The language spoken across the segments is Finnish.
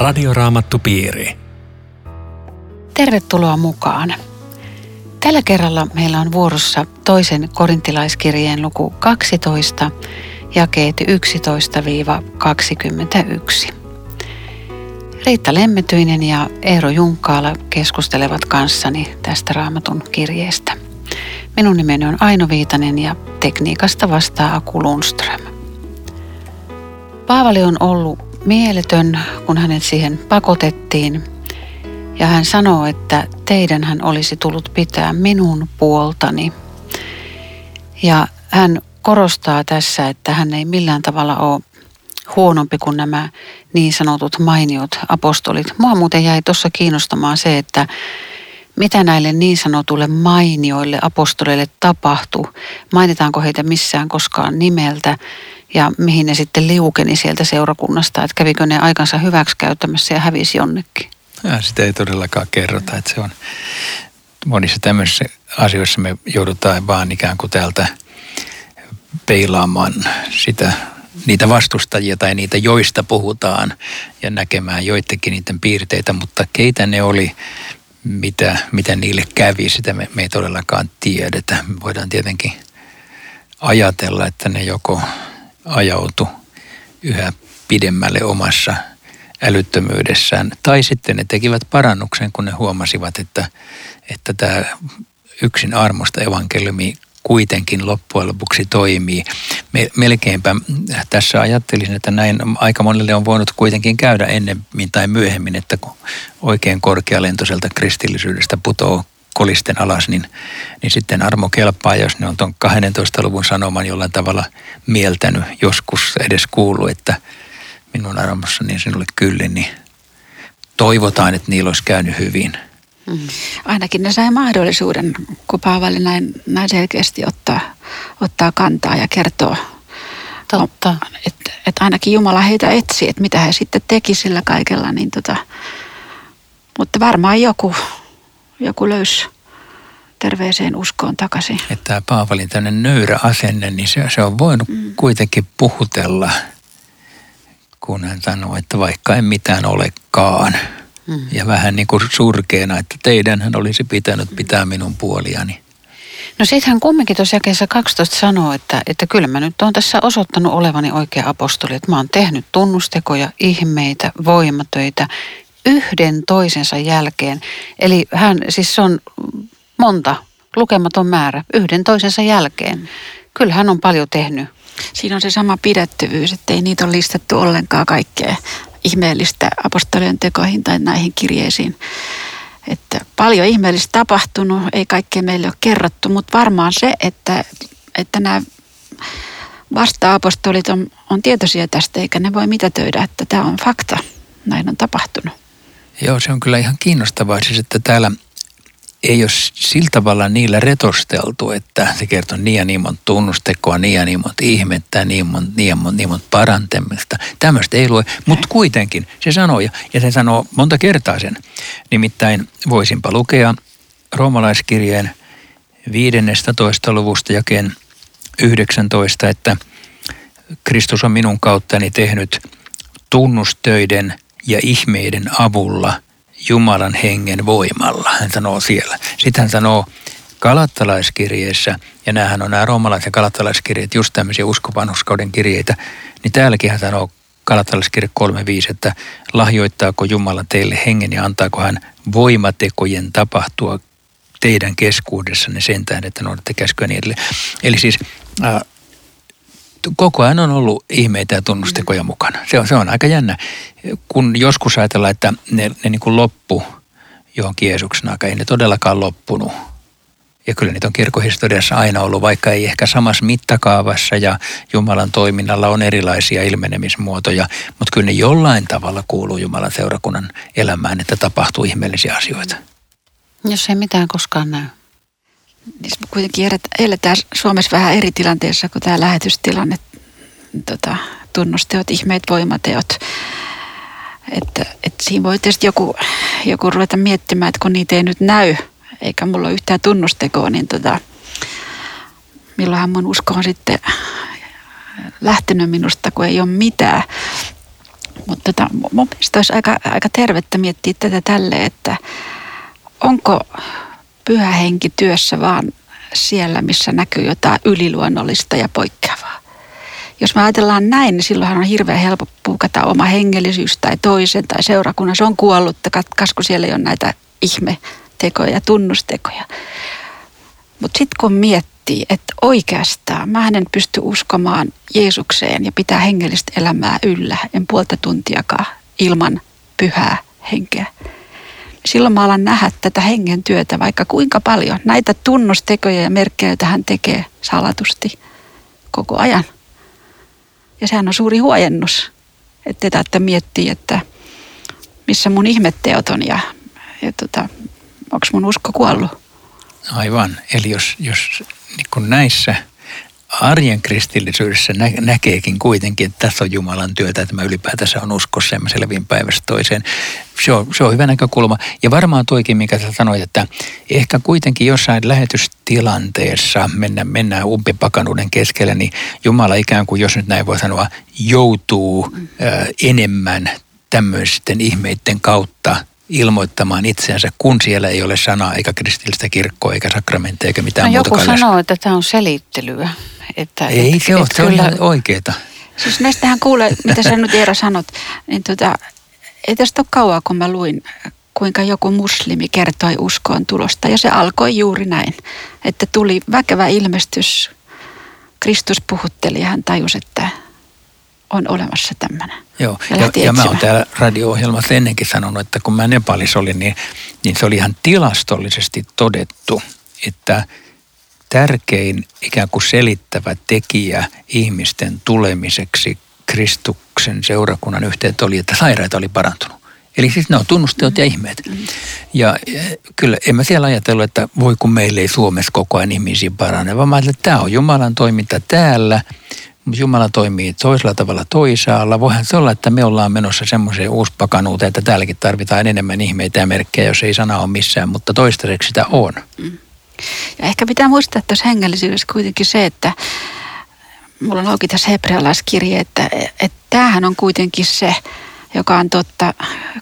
Radioraamattupiiri. Tervetuloa mukaan. Tällä kerralla meillä on vuorossa toisen korintilaiskirjeen luku 12, jakeet 11-21. Riitta Lemmetyinen ja Eero Junkaala keskustelevat kanssani tästä raamatun kirjeestä. Minun nimeni on Aino Viitanen ja tekniikasta vastaa Aku Lundström. Paavali on ollut mieletön, kun hänet siihen pakotettiin. Ja hän sanoo, että teidän hän olisi tullut pitää minun puoltani. Ja hän korostaa tässä, että hän ei millään tavalla ole huonompi kuin nämä niin sanotut mainiot apostolit. Mua muuten jäi tuossa kiinnostamaan se, että mitä näille niin sanotuille mainioille apostoleille tapahtui. Mainitaanko heitä missään koskaan nimeltä ja mihin ne sitten liukeni sieltä seurakunnasta, että kävikö ne aikansa hyväksi käyttämässä ja hävisi jonnekin. Ja sitä ei todellakaan kerrota, että se on monissa tämmöisissä asioissa me joudutaan vaan ikään kuin täältä peilaamaan sitä niitä vastustajia tai niitä, joista puhutaan ja näkemään joidenkin niiden piirteitä, mutta keitä ne oli, mitä, mitä niille kävi, sitä me, me ei todellakaan tiedetä. Me voidaan tietenkin ajatella, että ne joko ajautu yhä pidemmälle omassa älyttömyydessään. Tai sitten ne tekivät parannuksen, kun ne huomasivat, että, että tämä yksin armosta evankeliumi kuitenkin loppujen lopuksi toimii. Melkeinpä tässä ajattelisin, että näin aika monelle on voinut kuitenkin käydä ennemmin tai myöhemmin, että kun oikein korkealentoiselta kristillisyydestä putoo kolisten alas, niin, niin sitten armo kelpaa, jos ne on tuon 12 luvun sanoman jollain tavalla mieltänyt, joskus edes kuullut, että minun armossani sinulle kyllin, niin toivotaan, että niillä olisi käynyt hyvin – Mm. Ainakin ne sai mahdollisuuden, kun Paavali näin, näin selkeästi ottaa, ottaa kantaa ja kertoo, Totta. Että, että ainakin Jumala heitä etsi, että mitä he sitten teki sillä kaikella. Niin tota, mutta varmaan joku, joku löysi terveeseen uskoon takaisin. Että tämä Paavalin tämmöinen nöyrä asenne, niin se, se on voinut mm. kuitenkin puhutella, kun hän sanoo, että vaikka en mitään olekaan – Mm. Ja vähän niin kuin surkeena, että teidän hän olisi pitänyt pitää minun puoliani. No sitten hän kumminkin tuossa jakeessa 12 sanoo, että, että kyllä mä nyt oon tässä osoittanut olevani oikea apostoli. Että mä oon tehnyt tunnustekoja, ihmeitä, voimatöitä yhden toisensa jälkeen. Eli hän siis on monta, lukematon määrä, yhden toisensa jälkeen. Kyllä hän on paljon tehnyt. Siinä on se sama pidettyvyys, että ei niitä ole listattu ollenkaan kaikkea ihmeellistä apostolien tekoihin tai näihin kirjeisiin. Että paljon ihmeellistä tapahtunut, ei kaikkea meille ole kerrottu, mutta varmaan se, että, että nämä vasta-apostolit on, on tietoisia tästä, eikä ne voi mitätöidä, että tämä on fakta. Näin on tapahtunut. Joo, se on kyllä ihan kiinnostavaa. Siis, että täällä ei ole sillä tavalla niillä retosteltu, että se kertoo niin ja niin monta tunnustekoa, niin ja niin monta ihmettä, niin monta, niin monta, niin monta parantamista. Tämmöistä ei lue, mutta kuitenkin se sanoo, ja, ja se sanoo monta kertaa sen. Nimittäin voisinpa lukea roomalaiskirjeen 15. luvusta jakeen 19, että Kristus on minun kauttani tehnyt tunnustöiden ja ihmeiden avulla – Jumalan hengen voimalla, hän sanoo siellä. Sitten hän sanoo kalattalaiskirjeessä, ja näähän on nämä roomalaiset ja kalattalaiskirjeet, just tämmöisiä uskovanhuskauden kirjeitä, niin täälläkin hän sanoo kalattalaiskirje 3.5, että lahjoittaako Jumala teille hengen ja antaako hän voimatekojen tapahtua teidän keskuudessanne sen tähden, että noudatte käskyä niin edelleen. Eli siis äh, koko ajan on ollut ihmeitä ja tunnustekoja mukana. Se on, se on aika jännä. Kun joskus ajatellaan, että ne, ne niin kuin loppu johonkin Jeesuksen aika, ei ne todellakaan loppunut. Ja kyllä niitä on kirkohistoriassa aina ollut, vaikka ei ehkä samassa mittakaavassa ja Jumalan toiminnalla on erilaisia ilmenemismuotoja, mutta kyllä ne jollain tavalla kuuluu Jumalan seurakunnan elämään, että tapahtuu ihmeellisiä asioita. Jos ei mitään koskaan näy niin kuitenkin eletään Suomessa vähän eri tilanteessa kuin tämä lähetystilanne. Tota, tunnusteot, ihmeet, voimateot. Että, että siinä voi tietysti joku, joku ruveta miettimään, että kun niitä ei nyt näy, eikä mulla ole yhtään tunnustekoa, niin tota, milloinhan mun usko on sitten lähtenyt minusta, kun ei ole mitään. Mutta tota, mun mielestä olisi aika, aika tervettä miettiä tätä tälle, että onko pyhä henki työssä vaan siellä, missä näkyy jotain yliluonnollista ja poikkeavaa. Jos me ajatellaan näin, niin silloinhan on hirveän helppo puukata oma hengellisyys tai toisen tai seurakunnan. Se on kuollut, katkasko siellä ei ole näitä ihmetekoja ja tunnustekoja. Mutta sitten kun miettii, että oikeastaan mä en pysty uskomaan Jeesukseen ja pitää hengellistä elämää yllä, en puolta tuntiakaan ilman pyhää henkeä. Silloin mä alan nähdä tätä hengen työtä vaikka kuinka paljon. Näitä tunnustekoja ja merkkejä, joita hän tekee salatusti koko ajan. Ja sehän on suuri huojennus, että tätä miettii, että missä mun ihmetteot on ja, ja tota, onko mun usko kuollut. Aivan. Eli jos, jos niin näissä arjen kristillisyydessä nä- näkeekin kuitenkin, että tässä on Jumalan työtä, että mä ylipäätänsä on uskossa ja mä selvin päivästä toiseen. Se on, se on hyvä näkökulma. Ja varmaan toikin, mikä sä sanoit, että ehkä kuitenkin jossain lähetystilanteessa mennään, mennään umpipakanuuden keskelle, niin Jumala ikään kuin, jos nyt näin voi sanoa, joutuu ö, enemmän tämmöisten ihmeiden kautta ilmoittamaan itseänsä, kun siellä ei ole sanaa eikä kristillistä kirkkoa eikä sakramentteja eikä mitään no, muuta. Joku sanoo, että tämä on selittelyä. Että, ei et, se ole, se on ihan oikeeta. Siis näistähän kuulee, mitä sä nyt Eero sanot, niin tota, ei tästä ole kauaa, kun mä luin, kuinka joku muslimi kertoi uskoon tulosta. Ja se alkoi juuri näin, että tuli väkevä ilmestys. Kristus puhutteli ja hän tajusi, että on olemassa tämmöinen. Joo, ja, ja, ja mä oon täällä radio-ohjelmassa ennenkin sanonut, että kun mä Nepalissa olin, niin, niin se oli ihan tilastollisesti todettu, että tärkein ikään kuin selittävä tekijä ihmisten tulemiseksi Kristuksen seurakunnan yhteen oli, että sairaita oli parantunut. Eli siis ne on tunnusteot ja ihmeet. Mm. Ja kyllä en mä siellä ajatellut, että voi kun meillä ei Suomessa koko ajan ihmisiä parane, vaan mä ajattelin, että tämä on Jumalan toiminta täällä – Jumala toimii toisella tavalla toisaalla. Voihan se olla, että me ollaan menossa semmoiseen uuspakanuuteen, että täälläkin tarvitaan enemmän ihmeitä ja merkkejä, jos ei sana ole missään, mutta toistaiseksi sitä on. Mm. Ja ehkä pitää muistaa tuossa hengellisyydessä kuitenkin se, että mulla on auki tässä hebrealaiskirje, että, että tämähän on kuitenkin se, joka on totta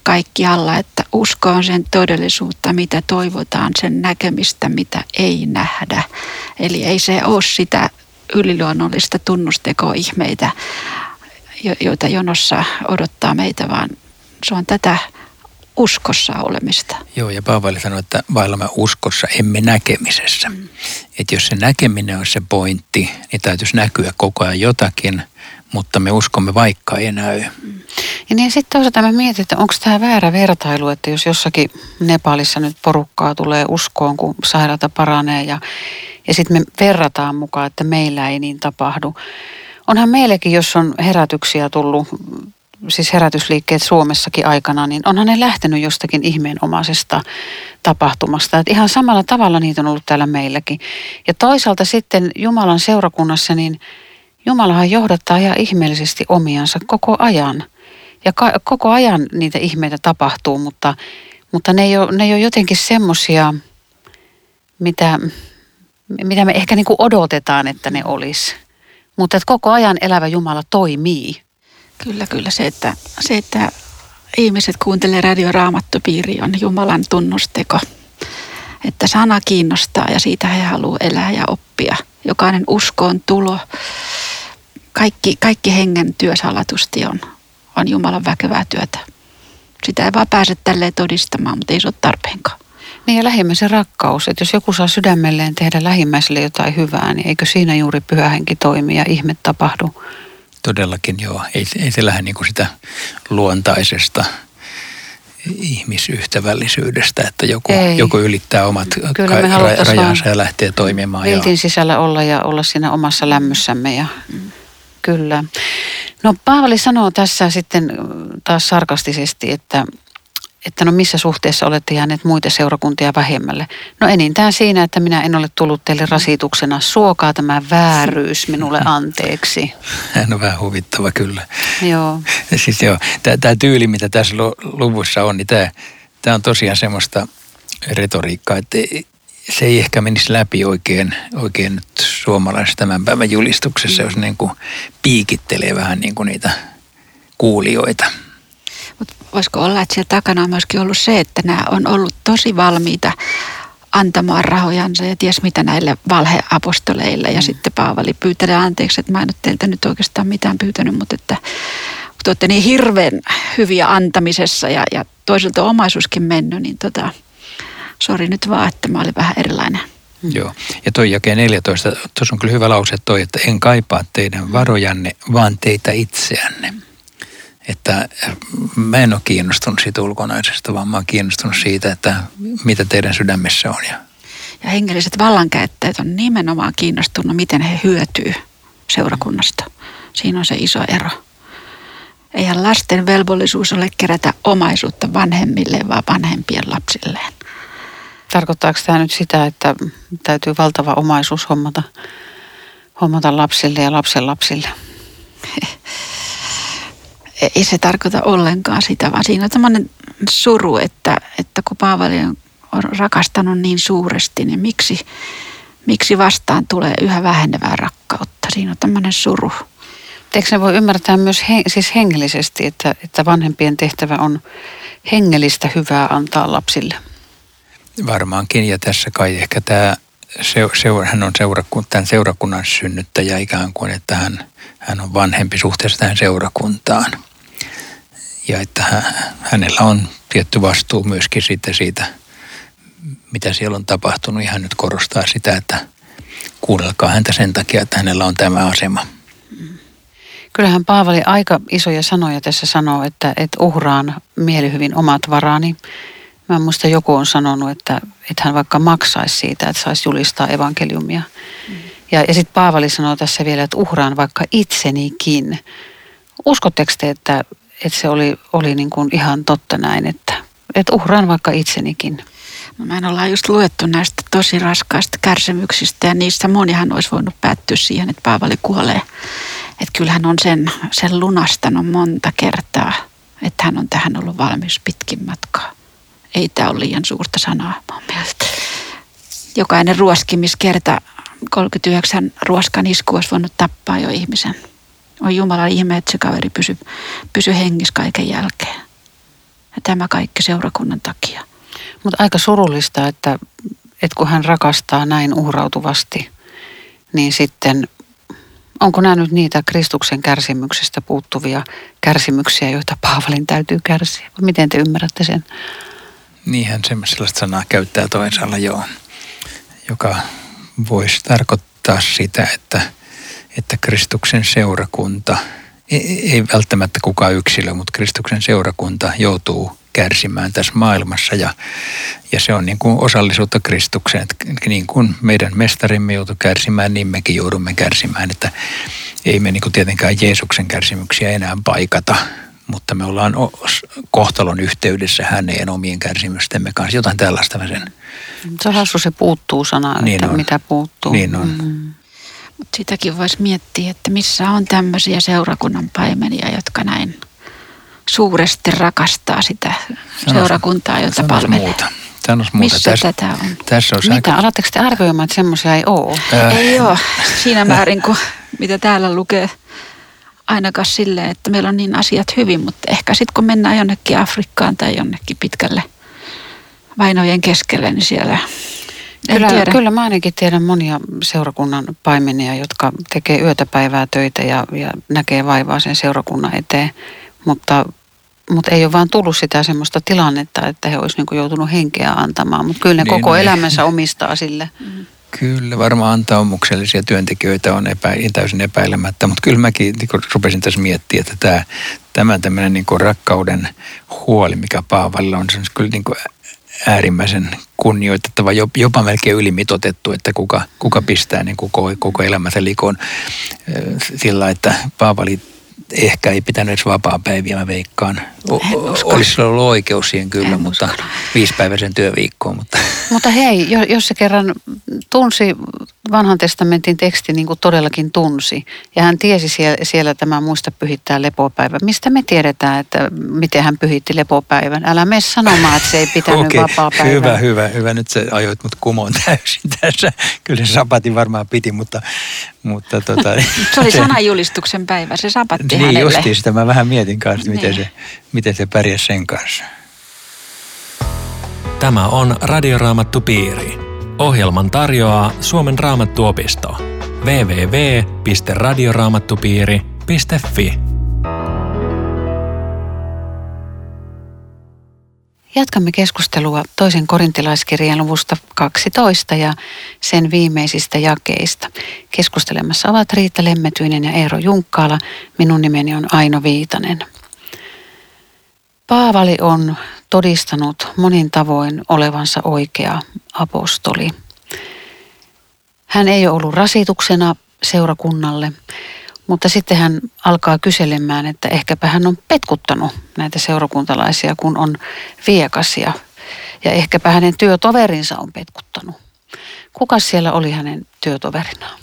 kaikkialla, että usko on sen todellisuutta, mitä toivotaan, sen näkemistä, mitä ei nähdä. Eli ei se ole sitä yliluonnollista tunnustekoihmeitä, joita jonossa odottaa meitä, vaan se on tätä uskossa olemista. Joo, ja Paavali sanoi, että vaillamme uskossa, emme näkemisessä. Mm. Että jos se näkeminen on se pointti, niin täytyisi näkyä koko ajan jotakin, mutta me uskomme vaikka ei näy. Mm. Ja niin sitten toisaalta mä mietin, että onko tämä väärä vertailu, että jos jossakin Nepalissa nyt porukkaa tulee uskoon, kun sairaata paranee ja ja sitten me verrataan mukaan, että meillä ei niin tapahdu. Onhan meillekin, jos on herätyksiä tullut, siis herätysliikkeet Suomessakin aikana, niin onhan ne lähtenyt jostakin ihmeenomaisesta tapahtumasta. Että ihan samalla tavalla niitä on ollut täällä meilläkin. Ja toisaalta sitten Jumalan seurakunnassa, niin Jumalahan johdattaa ihan ihmeellisesti omiansa koko ajan. Ja ka- koko ajan niitä ihmeitä tapahtuu, mutta, mutta ne, ei ole, ne ei ole jotenkin semmoisia, mitä mitä me ehkä niin kuin odotetaan, että ne olisi. Mutta että koko ajan elävä Jumala toimii. Kyllä, kyllä. Se, että, se, että ihmiset kuuntelee radioraamattopiiri on Jumalan tunnusteko. Että sana kiinnostaa ja siitä he haluavat elää ja oppia. Jokainen uskoon tulo, kaikki, kaikki hengen työsalatusti on, on Jumalan väkevää työtä. Sitä ei vaan pääse tälleen todistamaan, mutta ei se ole tarpeenkaan. Niin ja lähimmäisen rakkaus, että jos joku saa sydämelleen tehdä lähimmäiselle jotain hyvää, niin eikö siinä juuri pyhähenki toimi ja ihme tapahdu? Todellakin joo, ei, ei se lähde niin kuin sitä luontaisesta ihmisyhtävällisyydestä, että joku, joku ylittää omat Kyllä ka- ra- rajansa ja lähtee toimimaan. Viltin ja... sisällä olla ja olla siinä omassa lämmössämme ja mm. kyllä. No Paavali sanoo tässä sitten taas sarkastisesti, että että no missä suhteessa olette jääneet muita seurakuntia vähemmälle. No enintään siinä, että minä en ole tullut teille rasituksena. Suokaa tämä vääryys minulle anteeksi. Hän on vähän huvittava kyllä. Joo. Siis joo, tämä tyyli, mitä tässä luvussa on, niin tämä, on tosiaan semmoista retoriikkaa, että se ei ehkä menisi läpi oikein, oikein nyt suomalaisessa tämän päivän julistuksessa, mm. jos niin kuin piikittelee vähän niin kuin niitä kuulijoita. Voisiko olla, että siellä takana on myöskin ollut se, että nämä on ollut tosi valmiita antamaan rahojansa ja ties mitä näille valheapostoleille. Ja mm. sitten Paavali pyytelee anteeksi, että mä en ole teiltä nyt oikeastaan mitään pyytänyt, mutta että kun te olette niin hirveän hyviä antamisessa ja, ja toiselta omaisuuskin mennyt, niin tota, sori nyt vaan, että mä olin vähän erilainen. Mm. Joo, ja toi jakeen 14, tuossa on kyllä hyvä lause toi, että en kaipaa teidän varojanne, vaan teitä itseänne. Että mä en ole kiinnostunut siitä ulkonaisesta, vaan mä oon kiinnostunut siitä, että mitä teidän sydämessä on. Ja, ja hengelliset vallankäyttäjät on nimenomaan kiinnostunut, miten he hyötyy seurakunnasta. Siinä on se iso ero. Eihän lasten velvollisuus ole kerätä omaisuutta vanhemmille, vaan vanhempien lapsilleen. Tarkoittaako tämä nyt sitä, että täytyy valtava omaisuus hommata, hommata lapsille ja lapsen lapsille? Ei se tarkoita ollenkaan sitä, vaan siinä on tämmöinen suru, että, että kun Paavali on rakastanut niin suuresti, niin miksi, miksi vastaan tulee yhä vähenevää rakkautta? Siinä on tämmöinen suru. Eikö ne voi ymmärtää myös he, siis hengellisesti, että, että vanhempien tehtävä on hengellistä hyvää antaa lapsille? Varmaankin, ja tässä kai ehkä tämä seura, hän on seurakun, tämän seurakunnan synnyttäjä ikään kuin, että hän, hän on vanhempi suhteessa tähän seurakuntaan. Ja että hän, hänellä on tietty vastuu myöskin siitä, siitä, mitä siellä on tapahtunut. Ja hän nyt korostaa sitä, että kuunnelkaa häntä sen takia, että hänellä on tämä asema. Kyllähän Paavali aika isoja sanoja tässä sanoo, että, että uhraan mielihyvin omat varani Mä muista joku on sanonut, että, että hän vaikka maksaisi siitä, että saisi julistaa evankeliumia. Mm. Ja, ja sitten Paavali sanoo tässä vielä, että uhraan vaikka itsenikin. Uskotteko te, että, että se oli, oli niin kuin ihan totta näin, että, että uhraan vaikka itsenikin? No en olla just luettu näistä tosi raskaista kärsimyksistä ja niissä monihan olisi voinut päättyä siihen, että Paavali kuolee. Että kyllähän on sen, sen lunastanut monta kertaa, että hän on tähän ollut valmis pitkin matkaa ei tämä ole liian suurta sanaa mun mielestä. Jokainen ruoskimiskerta 39 ruoskan isku olisi voinut tappaa jo ihmisen. On Jumala ihme, että se kaveri pysy, pysy hengissä kaiken jälkeen. Ja tämä kaikki seurakunnan takia. Mutta aika surullista, että, että kun hän rakastaa näin uhrautuvasti, niin sitten onko nämä nyt niitä Kristuksen kärsimyksestä puuttuvia kärsimyksiä, joita Paavalin täytyy kärsiä? Miten te ymmärrätte sen? Niinhän sellaista sanaa käyttää toisaalla joo, joka voisi tarkoittaa sitä, että, että Kristuksen seurakunta, ei, ei välttämättä kukaan yksilö, mutta Kristuksen seurakunta joutuu kärsimään tässä maailmassa ja, ja se on niin kuin osallisuutta Kristukseen. Että niin kuin meidän mestarimme joutuu kärsimään, niin mekin joudumme kärsimään, että ei me niin kuin tietenkään Jeesuksen kärsimyksiä enää paikata, mutta me ollaan kohtalon yhteydessä häneen omien kärsimystemme kanssa. Jotain tällaista mä sen. Se on hassu, se puuttuu sana, niin että on. mitä puuttuu. Niin on. Mm. Mutta sitäkin voisi miettiä, että missä on tämmöisiä seurakunnan paimenia, jotka näin suuresti rakastaa sitä Sanois, seurakuntaa, jota palvelee. Muuta. Muuta. Missä tässä, tätä on? Tässä on Mitä? Aika... Alatteko te arvioimaan, että semmoisia ei ole? Äh. Ei ole. Siinä määrin kuin mitä täällä lukee ainakaan silleen, että meillä on niin asiat hyvin, mutta ehkä sitten kun mennään jonnekin Afrikkaan tai jonnekin pitkälle vainojen keskelle, niin siellä Kyllä, tiedä. kyllä mä ainakin tiedän monia seurakunnan paimenia, jotka tekee yötä päivää töitä ja, ja näkee vaivaa sen seurakunnan eteen, mutta, mutta ei ole vaan tullut sitä semmoista tilannetta, että he olisivat niin joutunut henkeä antamaan, mutta kyllä ne niin, koko no, elämänsä omistaa sille. Mm. Kyllä, varmaan antaumuksellisia työntekijöitä on epä, täysin epäilemättä, mutta kyllä mäkin niin rupesin tässä miettimään, että tämä, tämä tämmöinen niin rakkauden huoli, mikä Paavalilla on, se on kyllä niin äärimmäisen kunnioitettava, jopa melkein ylimitotettu, että kuka, kuka pistää niin koko, koko elämänsä likoon. Sillä, että Paavali ehkä ei pitänyt edes vapaa-päiviä, mä veikkaan. O- olisi ollut oikeus siihen kyllä, en mutta viisipäiväisen työviikkoon. Mutta. mutta hei, jos se kerran tunsi vanhan testamentin teksti niin kuin todellakin tunsi. Ja hän tiesi siellä, siellä tämä muista pyhittää lepopäivä. Mistä me tiedetään, että miten hän pyhitti lepopäivän? Älä mene sanomaan, että se ei pitänyt okay, vapaa päivää. Hyvä, hyvä, hyvä. Nyt sä ajoit mut kumoon täysin tässä. Kyllä se sapatin varmaan piti, mutta... mutta tota, se oli sanajulistuksen päivä, se sapatti niin, hänelle. justiin sitä mä vähän mietin kanssa, miten, niin. se, miten se pärjäsi sen kanssa. Tämä on Radioraamattu Piiri. Ohjelman tarjoaa Suomen raamattuopisto. www.radioraamattupiiri.fi Jatkamme keskustelua toisen korintilaiskirjan luvusta 12 ja sen viimeisistä jakeista. Keskustelemassa ovat Riitta Lemmetyinen ja Eero Junkkaala. Minun nimeni on Aino Viitanen. Paavali on todistanut monin tavoin olevansa oikea apostoli. Hän ei ole ollut rasituksena seurakunnalle, mutta sitten hän alkaa kyselemään, että ehkäpä hän on petkuttanut näitä seurakuntalaisia, kun on viekas ja, ja ehkäpä hänen työtoverinsa on petkuttanut. Kuka siellä oli hänen työtoverinaan?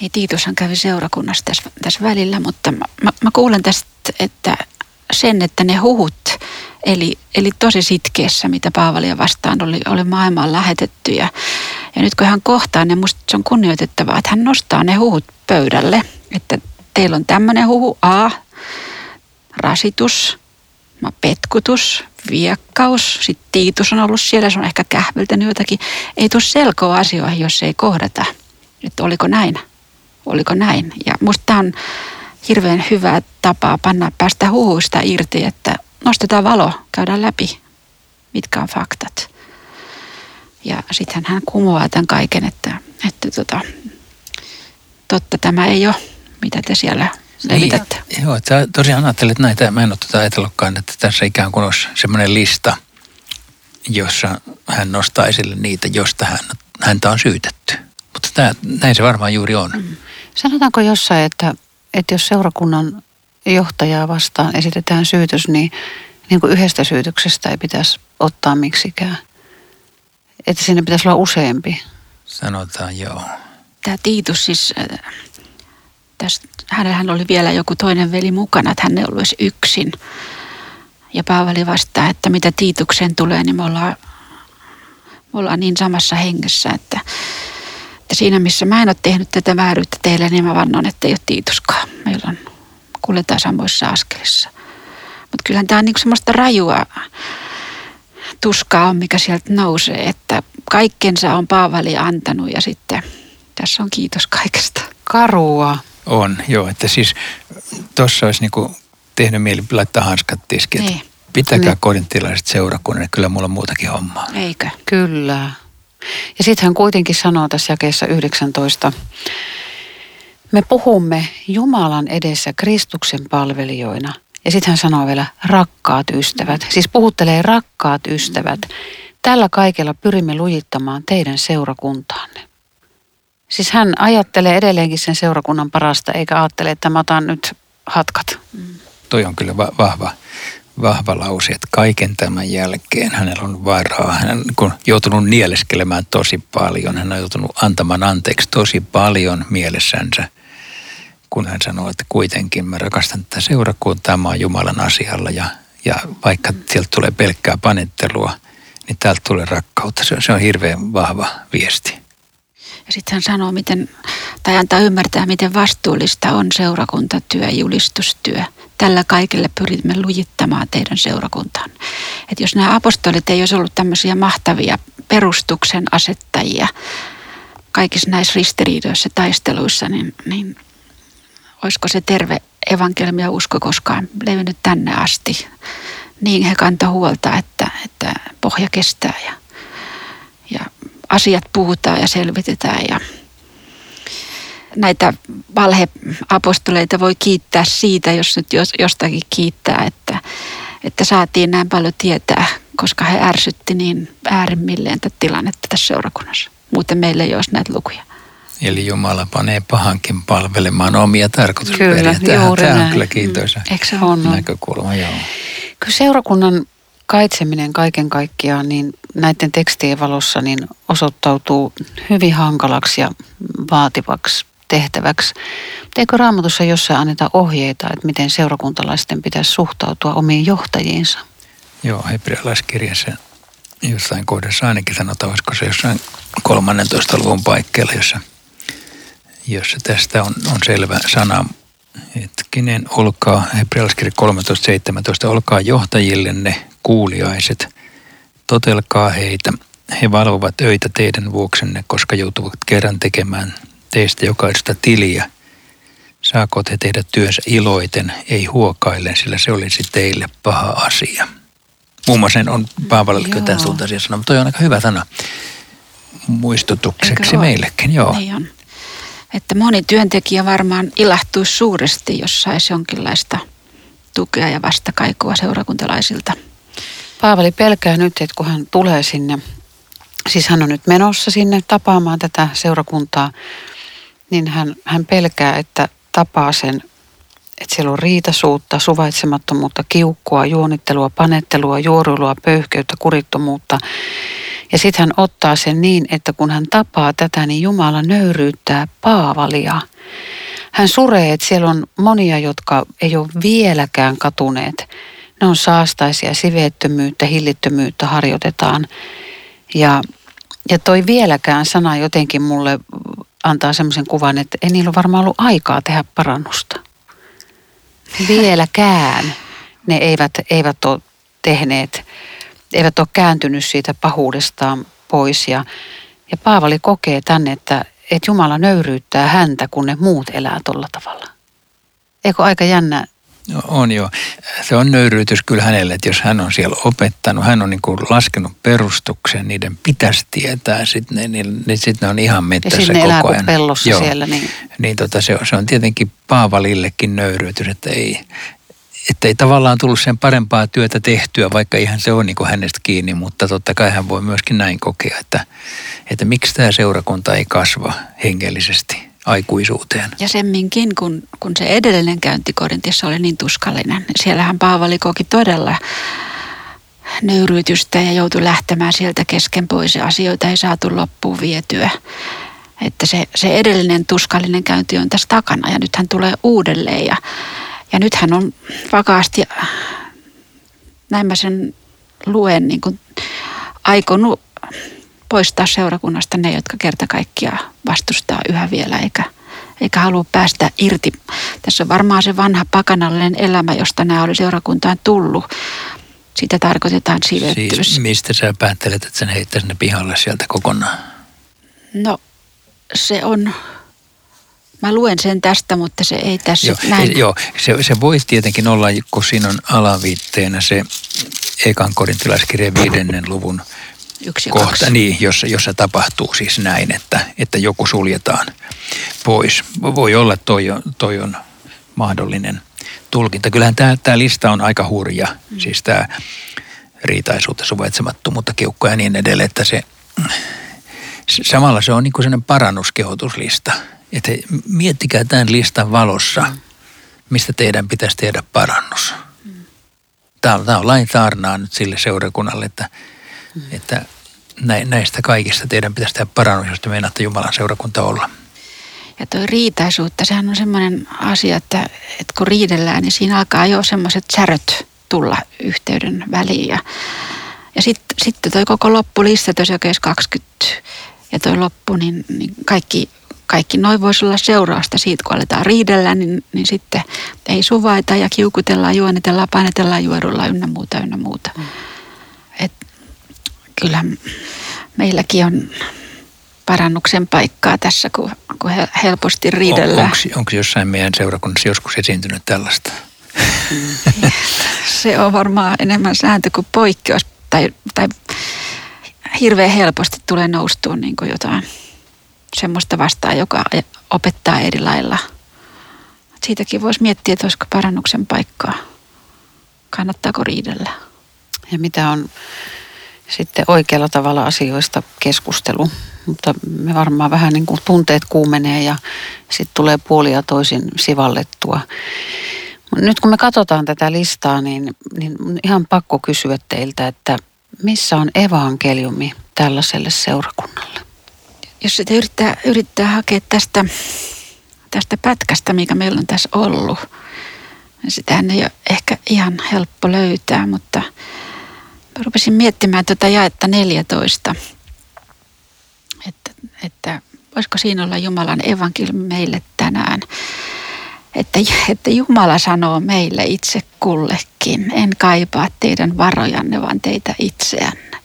Niin Tiitushan kävi seurakunnassa tässä, tässä välillä, mutta mä, mä, mä kuulen tästä, että sen, että ne huhut, eli, eli tosi sitkeessä, mitä Paavalia vastaan oli, oli maailmaan lähetetty. Ja, ja nyt kun hän kohtaa ne, musta se on kunnioitettavaa, että hän nostaa ne huhut pöydälle, että teillä on tämmöinen huhu. A, rasitus, petkutus, viekkaus, sitten tiitus on ollut siellä, se on ehkä kähveltänyt jotakin. Ei tule selkoa asioihin, jos ei kohdata, että oliko näin, oliko näin. Ja musta tämä on hirveän hyvä tapa panna päästä huhuista irti, että nostetaan valo, käydään läpi, mitkä on faktat. Ja sitten hän kumoaa tämän kaiken, että, että tota, totta tämä ei ole, mitä te siellä levitätte. Niin, joo, että tosiaan ajattelet näitä, mä en ole tätä ajatellutkaan, että tässä ikään kuin olisi semmoinen lista, jossa hän nostaa esille niitä, josta hän, häntä on syytetty. Mutta tämä, näin se varmaan juuri on. Mm. Sanotaanko jossain, että että jos seurakunnan johtajaa vastaan esitetään syytös, niin, niin kuin yhdestä syytöksestä ei pitäisi ottaa miksikään. Että sinne pitäisi olla useampi. Sanotaan joo. Tämä Tiitus siis, äh, tästä, hänellähän oli vielä joku toinen veli mukana, että hän ei ollut edes yksin. Ja Paavali vastaa, että mitä Tiitukseen tulee, niin me ollaan, me ollaan niin samassa hengessä, että että siinä missä mä en ole tehnyt tätä vääryyttä teille, niin mä vannon, että ei ole Tiituskaan. Meillä on, kuljetaan samoissa askelissa. Mutta kyllähän tämä on niinku semmoista rajua tuskaa on, mikä sieltä nousee, että kaikkensa on Paavali antanut ja sitten tässä on kiitos kaikesta. Karua. On, joo, että siis tuossa olisi niinku tehnyt mieli laittaa hanskat tiskiin. Niin. Pitäkää niin. kodintilaiset seurakunnan, kyllä mulla on muutakin hommaa. Eikö? Kyllä. Ja sitten hän kuitenkin sanoo tässä jakeessa 19, me puhumme Jumalan edessä Kristuksen palvelijoina. Ja sitten hän sanoo vielä rakkaat ystävät. Siis puhuttelee rakkaat ystävät. Tällä kaikella pyrimme lujittamaan teidän seurakuntaanne. Siis hän ajattelee edelleenkin sen seurakunnan parasta, eikä ajattele, että mä otan nyt hatkat. Mm. Toi on kyllä va- vahva, vahva lause, että kaiken tämän jälkeen hänellä on varaa. Hän on kun joutunut nieleskelemään tosi paljon. Hän on joutunut antamaan anteeksi tosi paljon mielessänsä, kun hän sanoo, että kuitenkin mä rakastan tätä seurakuntaa, mä oon Jumalan asialla ja, ja vaikka sieltä tulee pelkkää panettelua, niin täältä tulee rakkautta. Se on, se on hirveän vahva viesti. Ja sitten hän sanoo, miten, tai antaa ymmärtää, miten vastuullista on seurakuntatyö, julistustyö. Tällä kaikille pyrimme lujittamaan teidän seurakuntaan. Että jos nämä apostolit ei olisi ollut tämmöisiä mahtavia perustuksen asettajia kaikissa näissä ristiriidoissa taisteluissa, niin, niin olisiko se terve evankelmia usko koskaan levinnyt tänne asti. Niin he kantoi huolta, että, että pohja kestää ja, asiat puhutaan ja selvitetään ja näitä valheapostoleita voi kiittää siitä, jos nyt jostakin kiittää, että, että saatiin näin paljon tietää, koska he ärsytti niin äärimmilleen tätä tilannetta tässä seurakunnassa. Muuten meillä ei olisi näitä lukuja. Eli Jumala panee pahankin palvelemaan omia tarkoitusperiä. Tämä, tämä on kyllä kiintoisa mm. Eikö se on? näkökulma. Joo. Kyllä seurakunnan kaitseminen kaiken kaikkiaan niin näiden tekstien valossa niin osoittautuu hyvin hankalaksi ja vaativaksi tehtäväksi. Eikö raamatussa jossain anneta ohjeita, että miten seurakuntalaisten pitäisi suhtautua omiin johtajiinsa? Joo, hebrealaiskirjassa jossain kohdassa ainakin sanotaan, olisiko se jossain 13. luvun paikkeilla, jossa, jossa tästä on, on selvä sana. Hetkinen, olkaa, hebrealaiskirja 13.17, olkaa johtajillenne kuuliaiset, totelkaa heitä. He valvovat öitä teidän vuoksenne, koska joutuvat kerran tekemään teistä jokaista tiliä. Saako he tehdä työnsä iloiten, ei huokaillen, sillä se olisi teille paha asia. Muun muassa on Paavalle tämän suuntaisia sanoa, mutta toi on aika hyvä sana muistutukseksi meillekin. Joo. Niin on. Että moni työntekijä varmaan ilahtuisi suuresti, jos saisi jonkinlaista tukea ja vastakaikua seurakuntalaisilta. Paavali pelkää nyt, että kun hän tulee sinne, siis hän on nyt menossa sinne tapaamaan tätä seurakuntaa, niin hän, hän pelkää, että tapaa sen, että siellä on riitasuutta, suvaitsemattomuutta, kiukkua, juonittelua, panettelua, juoruilua, pöyhkeyttä, kurittomuutta. Ja sitten hän ottaa sen niin, että kun hän tapaa tätä, niin Jumala nöyryyttää Paavalia. Hän suree, että siellä on monia, jotka ei ole vieläkään katuneet. Ne on saastaisia, siveettömyyttä, hillittömyyttä harjoitetaan. Ja, ja toi vieläkään sana jotenkin mulle antaa semmoisen kuvan, että ei niillä ole varmaan ollut aikaa tehdä parannusta. Vieläkään ne eivät, eivät ole tehneet, eivät ole kääntynyt siitä pahuudestaan pois. Ja, ja Paavali kokee tänne, että, että Jumala nöyryyttää häntä, kun ne muut elää tuolla tavalla. Eikö aika jännä No, on jo. Se on nöyryytys kyllä hänelle, että jos hän on siellä opettanut, hän on niin kuin laskenut perustuksen, niiden pitäisi tietää, sitten ne, niin, niin sit ne on ihan mettässä ja koko elää ajan. pellossa Joo. siellä. Niin, niin tota, se, se on tietenkin Paavalillekin nöyryytys, että ei, että ei tavallaan tullut sen parempaa työtä tehtyä, vaikka ihan se on niin kuin hänestä kiinni, mutta totta kai hän voi myöskin näin kokea, että, että miksi tämä seurakunta ei kasva hengellisesti aikuisuuteen. Ja semminkin, kun, kun se edellinen käynti Korintissa oli niin tuskallinen, niin siellähän Paavali koki todella nöyryytystä ja joutui lähtemään sieltä kesken pois ja asioita ei saatu loppuun vietyä. Että se, se edellinen tuskallinen käynti on tässä takana ja nyt hän tulee uudelleen ja, ja nyt hän on vakaasti, näin mä sen luen, niin kuin aikonut poistaa seurakunnasta ne, jotka kerta kaikkia vastustaa yhä vielä eikä, eikä halua päästä irti. Tässä on varmaan se vanha pakanallinen elämä, josta nämä oli seurakuntaan tullut. Sitä tarkoitetaan sivettyys. Siis mistä sä päättelet, että sen heittäisi ne pihalle sieltä kokonaan? No se on, mä luen sen tästä, mutta se ei tässä joo, näin. Joo, se, se voi tietenkin olla, kun siinä on alaviitteenä se ekan korintilaiskirjan viidennen luvun Yksi kohta, kaksi. niin, jossa, jossa tapahtuu siis näin, että, että joku suljetaan pois. Voi olla, että toi on, toi on mahdollinen tulkinta. Kyllähän tämä, tämä lista on aika hurja, mm. siis tämä riitaisuutta, suvaitsemattomuutta, kiukkoja ja niin edelleen, että se, samalla se on niin kuin sellainen parannuskehotuslista. Että miettikää tämän listan valossa, mm. mistä teidän pitäisi tehdä parannus. Mm. Tämä on, tämä on lain saarnaa nyt sille seurakunnalle, että Mm. Että näistä kaikista teidän pitäisi tehdä parannus, jos te meinaatte Jumalan seurakunta olla. Ja tuo riitaisuutta, sehän on semmoinen asia, että, että kun riidellään, niin siinä alkaa jo semmoiset säröt tulla yhteyden väliin. Ja, ja sitten sit toi koko loppulista, jakeessa 20 ja toi loppu, niin, niin kaikki, kaikki noin voisi olla seurausta siitä, kun aletaan riidellä, niin, niin sitten ei suvaita ja kiukutellaan, juonitellaan, painetellaan, juorulla ynnä muuta, ynnä muuta. Mm kyllä meilläkin on parannuksen paikkaa tässä, kun, kun helposti riidellään. On, onko jossain meidän seurakunnassa joskus esiintynyt tällaista? Se on varmaan enemmän sääntö kuin poikkeus. Tai, tai hirveän helposti tulee noustuun niin kuin jotain semmoista vastaan, joka opettaa eri lailla. Siitäkin voisi miettiä, että olisiko parannuksen paikkaa. Kannattaako riidellä? Ja mitä on sitten oikealla tavalla asioista keskustelu. Mutta me varmaan vähän niin kuin tunteet kuumenee ja sitten tulee puolia toisin sivallettua. Nyt kun me katsotaan tätä listaa, niin, niin ihan pakko kysyä teiltä, että missä on evankeliumi tällaiselle seurakunnalle? jos sitä yrittää, yrittää hakea tästä, tästä pätkästä, mikä meillä on tässä ollut, niin sitä ei ole ehkä ihan helppo löytää, mutta rupesin miettimään tuota jaetta 14, että, että voisiko siinä olla Jumalan evankeliumi meille tänään. Että, että Jumala sanoo meille itse kullekin, en kaipaa teidän varojanne, vaan teitä itseänne.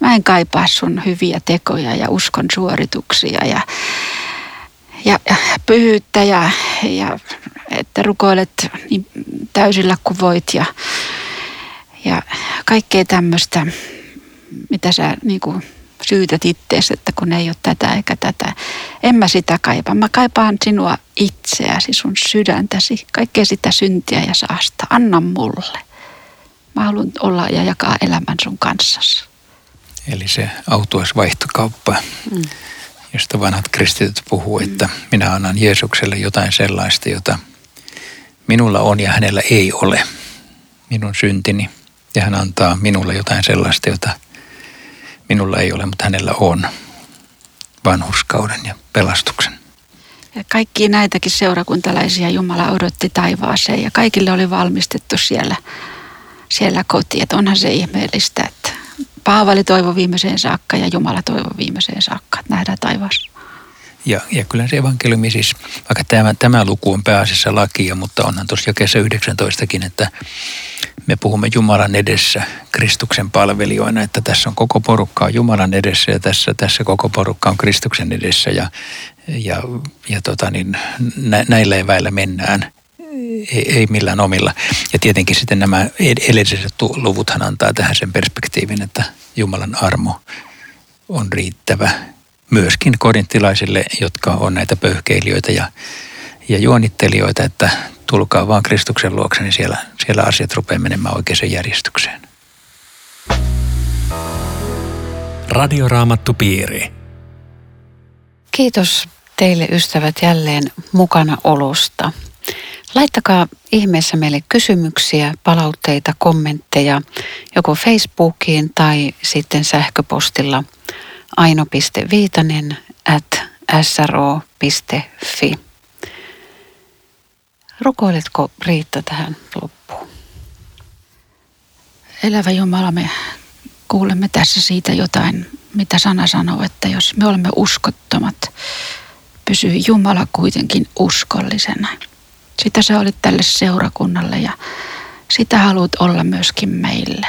Mä en kaipaa sun hyviä tekoja ja uskon suorituksia ja, ja, ja pyhyyttä ja, ja että rukoilet niin täysillä kuin voit ja, ja kaikkea tämmöistä, mitä sä niin kuin syytät ittees, että kun ei ole tätä eikä tätä. En mä sitä kaipaa. Mä kaipaan sinua itseäsi, sun sydäntäsi, kaikkea sitä syntiä ja saasta. Anna mulle. Mä haluan olla ja jakaa elämän sun kanssasi. Eli se autuaisvaihtokauppa, mm. josta vanhat kristityt puhuu, että mm. minä annan Jeesukselle jotain sellaista, jota minulla on ja hänellä ei ole. Minun syntini. Ja hän antaa minulle jotain sellaista, jota minulla ei ole, mutta hänellä on. Vanhuskauden ja pelastuksen. Ja kaikki näitäkin seurakuntalaisia Jumala odotti taivaaseen ja kaikille oli valmistettu siellä, siellä koti. Että onhan se ihmeellistä, että Paavali toivo viimeiseen saakka ja Jumala toivo viimeiseen saakka, että nähdään taivaassa. Ja, ja kyllä se evankeliumi siis, vaikka tämä, tämä luku on pääasiassa lakia, mutta onhan tuossa jakeessa 19kin, että me puhumme Jumalan edessä Kristuksen palvelijoina, että tässä on koko porukka on Jumalan edessä ja tässä, tässä koko porukka on Kristuksen edessä ja, ja, ja tota niin, nä, näillä eväillä mennään ei, ei millään omilla. Ja tietenkin sitten nämä edelliset luvuthan antaa tähän sen perspektiivin, että Jumalan armo on riittävä myöskin korinttilaisille, jotka on näitä pöyhkeilijöitä ja, ja juonittelijoita, että tulkaa vaan Kristuksen luokse, niin siellä, siellä asiat rupeaa menemään oikeaan järjestykseen. Radioraamattu piiri. Kiitos teille ystävät jälleen mukana olosta. Laittakaa ihmeessä meille kysymyksiä, palautteita, kommentteja joko Facebookiin tai sitten sähköpostilla aino.viitanen at sro.fi. Rukoiletko Riitta tähän loppuun? Elävä Jumala, me kuulemme tässä siitä jotain, mitä sana sanoo, että jos me olemme uskottomat, pysyy Jumala kuitenkin uskollisena. Sitä sä olit tälle seurakunnalle ja sitä haluat olla myöskin meille.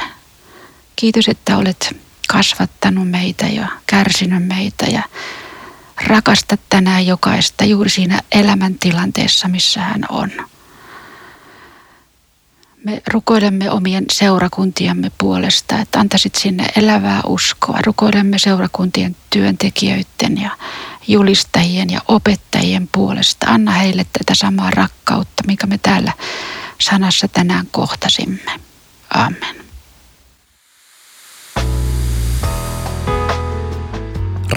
Kiitos, että olet kasvattanut meitä ja kärsinyt meitä ja rakasta tänään jokaista juuri siinä elämäntilanteessa, missä hän on. Me rukoilemme omien seurakuntiamme puolesta, että antaisit sinne elävää uskoa. Rukoilemme seurakuntien työntekijöiden ja julistajien ja opettajien puolesta. Anna heille tätä samaa rakkautta, mikä me täällä sanassa tänään kohtasimme. Amen.